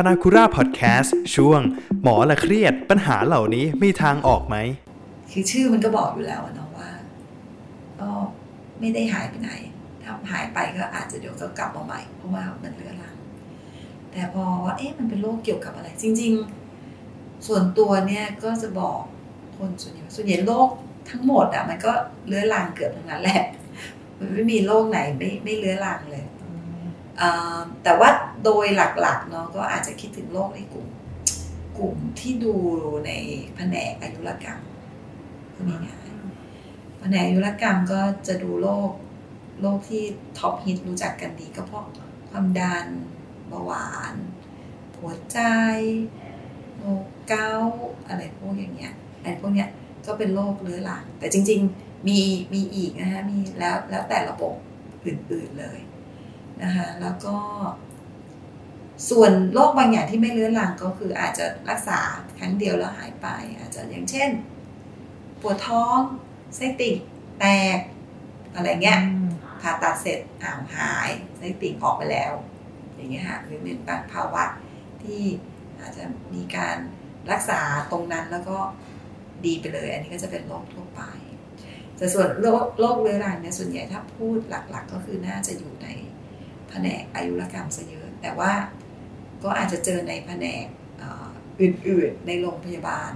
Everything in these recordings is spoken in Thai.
พนาคุราพอดแคสต์ช่วง หมอละเครียดปัญหาเหล่านี้มีทางออกไหม คือชื่อมันก็บอกอยู่แล้วเนาะว่า ก็ไม่ได้หายไปไหน ถ้าหายไปก็อาจจะเดี๋ยวก็กลับมาใหม่ เพราะว่ามันเรื้อรัง แต่พอว่าเอ๊ะมันเป็นโรคเกี่ยวกับอะไร จริง ๆ ส่วนตัวเนี่ยก็จะบอกคนส่วนใหญ่ส่วนใหญ่โรคทั้งหมดอะมันก็เรื้อรังเกือบทั้งนั้นแหละ มันไม่มีโรคไหนไม่ไม่เรื้อรังเลย แต่ว่าโดยหลักๆเนาะก็อาจจะคิดถึงโรคในกลุ่ม กลุ่มที่ดูในแผนกอายุรกรรมพูดง่ายๆแผนกอายุรกรรมก็จะดูโรคโรคที่ท็อปฮิตรู้จักกันดีก็พวกความดันเบาหวาน หัวใจโรคเกาอะไรพวกอย่างเงี้ยไอ้พวกเนี้ยก็เป็นโรคเรื้อรังแต่จริง ๆ มีมีอีกนะคะมีแล้วแล้วแต่ระบบอื่นๆเลย นะคะแล้วก็ ส่วนโรคบางอย่างที่ไม่เรื้อรังก็คืออาจจะรักษาครั้งเดียวแล้วหายไป อาจจะอย่างเช่น ปวดท้องไส้ติ่งแตก อะไรเงี้ยผ่าตัดเสร็จอ้าวหายไส้ติ่งออกไปแล้ว อย่างเงี้ยค่ะหรือเป็นบางภาวะที่อาจจะมีการรักษาตรงนั้นแล้วก็ดีไปเลย อันนี้ก็จะเป็นโรคทั่วไปแต่ส่วนโรคโรคเรื้อรังเนี่ยส่วนใหญ่ถ้าพูดหลัก ๆ ก็คือน่าจะอยู่ใน แผนกอายุรกรรมซะเยอะ แต่ว่าก็อาจจะเจอในแผนกเอ่ออื่นๆ ในโรงพยาบาล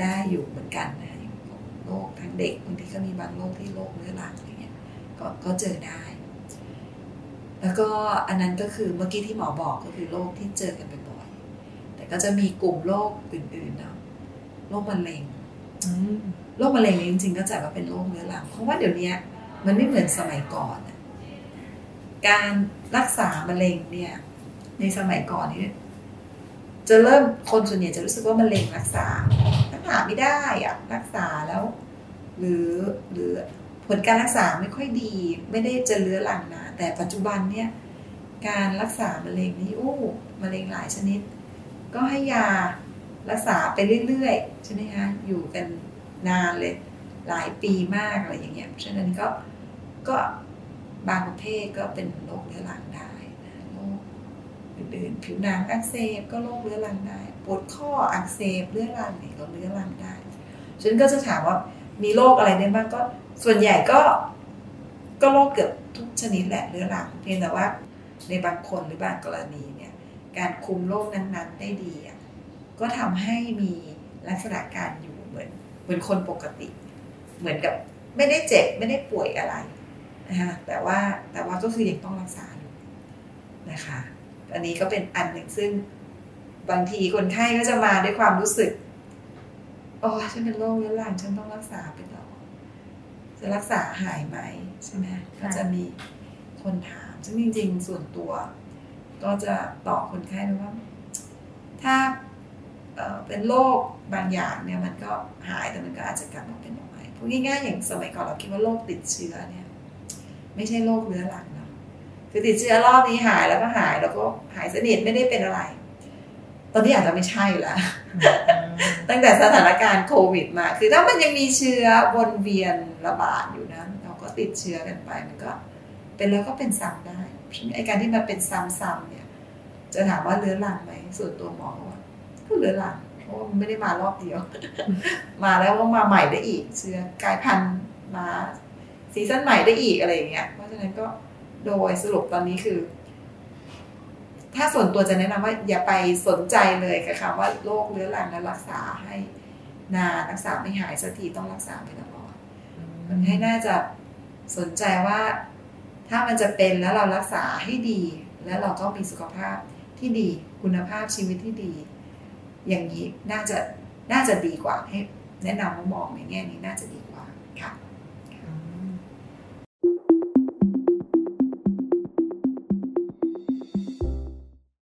ได้อยู่เหมือนกันนะอย่างโรคทางเด็กบางทีก็มีบางโรคที่โรคเรื้อรังอะไรเงี้ยก็ก็เจอได้ แล้วก็อันนั้นก็คือเมื่อกี้ที่หมอบอกก็คือโรคที่เจอกันบ่อยๆแต่ก็จะมีกลุ่มโรคอื่นๆเนาะโรคมะเร็งโรคมะเร็งนี่จริงๆก็จัดว่าเป็นโรคเรื้อรังเพราะว่าเดี๋ยวนี้มันไม่เหมือนสมัยก่อนอะการ รักษามะเร็งเนี่ย ในสมัยก่อนนี่จะเริ่มคนส่วนใหญ่จะรู้สึกว่ามะเร็งรักษารักษาไม่ได้อะรักษาแล้ว หรือหรือผลการรักษาไม่ค่อยดี ไม่ได้จะเลื้อรังนะแต่ปัจจุบันเนี่ย การรักษามะเร็งนี่โอ้มะเร็งหลายชนิด ก็ให้ยารักษาไปเรื่อยๆใช่ไหมคะอยู่กันนานเลย หลายปีมากอะไรอย่างเงี้ยเพราะฉะนั้นก็ก็ บางประเภทก็เป็นโรคเรื้อรังได้โรคอื่นๆผิวหนังอักเสบก็โรคเรื้อรังได้ ปวดข้ออักเสบเรื้อรังนี่ก็เรื้อรังได้ฉันก็จะถามว่ามีโรคอะไรได้บ้างก็ส่วนใหญ่ก็ก็โรคเกือบทุกชนิดแหละเรื้อรังเพียงแต่ว่าในบางคนหรือบางกรณีเนี่ยการคุมโรคนั้นๆ ได้ดีอะก็ทำให้มีลักษณะการอยู่เหมือนเหมือนคนปกติ เหมือนกับไม่ได้เจ็บไม่ได้ป่วยอะไร นะคะแต่ว่าแต่ว่าก็คือยังต้องรักษาอยู่นะคะ อันนี้ก็เป็นอันหนึ่งซึ่งบางทีคนไข้ก็จะมาด้วยความรู้สึกโอ้ฉันเป็นโรคเรื้อรังฉันต้องรักษาไปต่อจะรักษาหายไหมใช่ไหมก็จะมีคนถาม ซึ่งจริง ๆ ส่วนตัว ก็จะตอบคนไข้นะว่า ถ้าเอ่อเป็นโรคบางอย่างเนี่ยมันก็หายแต่มันก็อาจจะกลับมาเป็นใหม่พูดง่ายๆอย่างสมัยก่อนเราคิดว่าโรคติดเชื้อเนี่ย ไม่ใช่โรคเรื้อรังเนาะคือติดเชื้อรอบนี้หายแล้วก็หายแล้วก็หายสนิทไม่ได้เป็นอะไร ตอนนี้อาจจะไม่ใช่ละตั้งแต่สถานการณ์โควิดมา คือถ้ามันยังมีเชื้อวนเวียนระบาดอยู่นะเราก็ติดเชื้อกันไปมันก็ เป็นแล้วก็เป็นซ้ำได้ไอการที่มันเป็นซ้ำๆเนี่ย จะถามว่าเรื้อรังไหมส่วนตัวหมอว่าก็เรื้อรังเพราะว่ามันไม่ได้มารอบเดียว มาแล้วว่ามาใหม่ได้อีก เชื้อกลายพันธุ์มา ซีซั่นใหม่ได้อีกอะไรอย่างเงี้ย เพราะฉะนั้นก็โดยสรุปตอนนี้คือ ถ้าส่วนตัวจะแนะนำว่า อย่าไปสนใจเลยกับคำว่าโรคเรื้อรังแล้วรักษาให้นานรักษาไม่หายสักทีต้องรักษาไปตลอดมันให้น่าจะสนใจว่า ถ้ามันจะเป็นแล้วเรารักษาให้ดี แล้วเราก็มีสุขภาพที่ดีคุณภาพชีวิตที่ดี อย่างนี้น่าจะน่าจะดีกว่าให้แนะนำว่ามองในแง่นี้น่าจะดีกว่าค่ะ